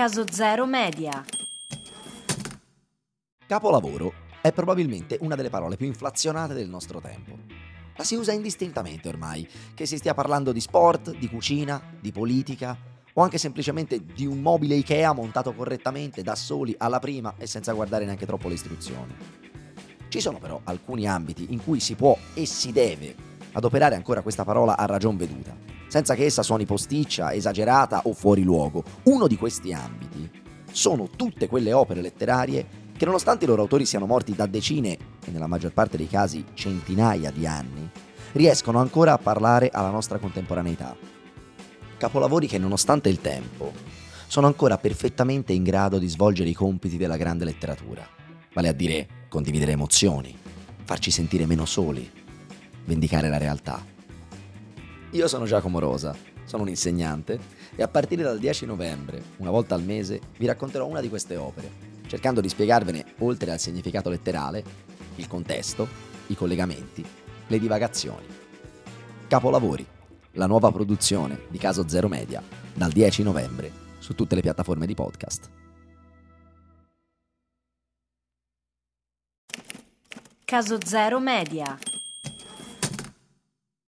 Caso Zero Media. Capolavoro è probabilmente una delle parole più inflazionate del nostro tempo. La si usa indistintamente ormai, che si stia parlando di sport, di cucina, di politica o anche semplicemente di un mobile Ikea montato correttamente da soli alla prima e senza guardare neanche troppo le istruzioni. Ci sono però alcuni ambiti in cui si può e si deve adoperare ancora questa parola a ragion veduta, senza che essa suoni posticcia, esagerata o fuori luogo. Uno di questi ambiti sono tutte quelle opere letterarie che nonostante i loro autori siano morti da decine e nella maggior parte dei casi centinaia di anni, riescono ancora a parlare alla nostra contemporaneità. Capolavori che nonostante il tempo sono ancora perfettamente in grado di svolgere i compiti della grande letteratura, vale a dire condividere emozioni, farci sentire meno soli, vendicare la realtà. Io sono Giacomo Rosa, sono un insegnante e a partire dal 10 novembre, una volta al mese, vi racconterò una di queste opere cercando di spiegarvene, oltre al significato letterale, il contesto, i collegamenti, le divagazioni. Capolavori, la nuova produzione di Caso Zero Media, dal 10 novembre su tutte le piattaforme di podcast. Caso Zero Media.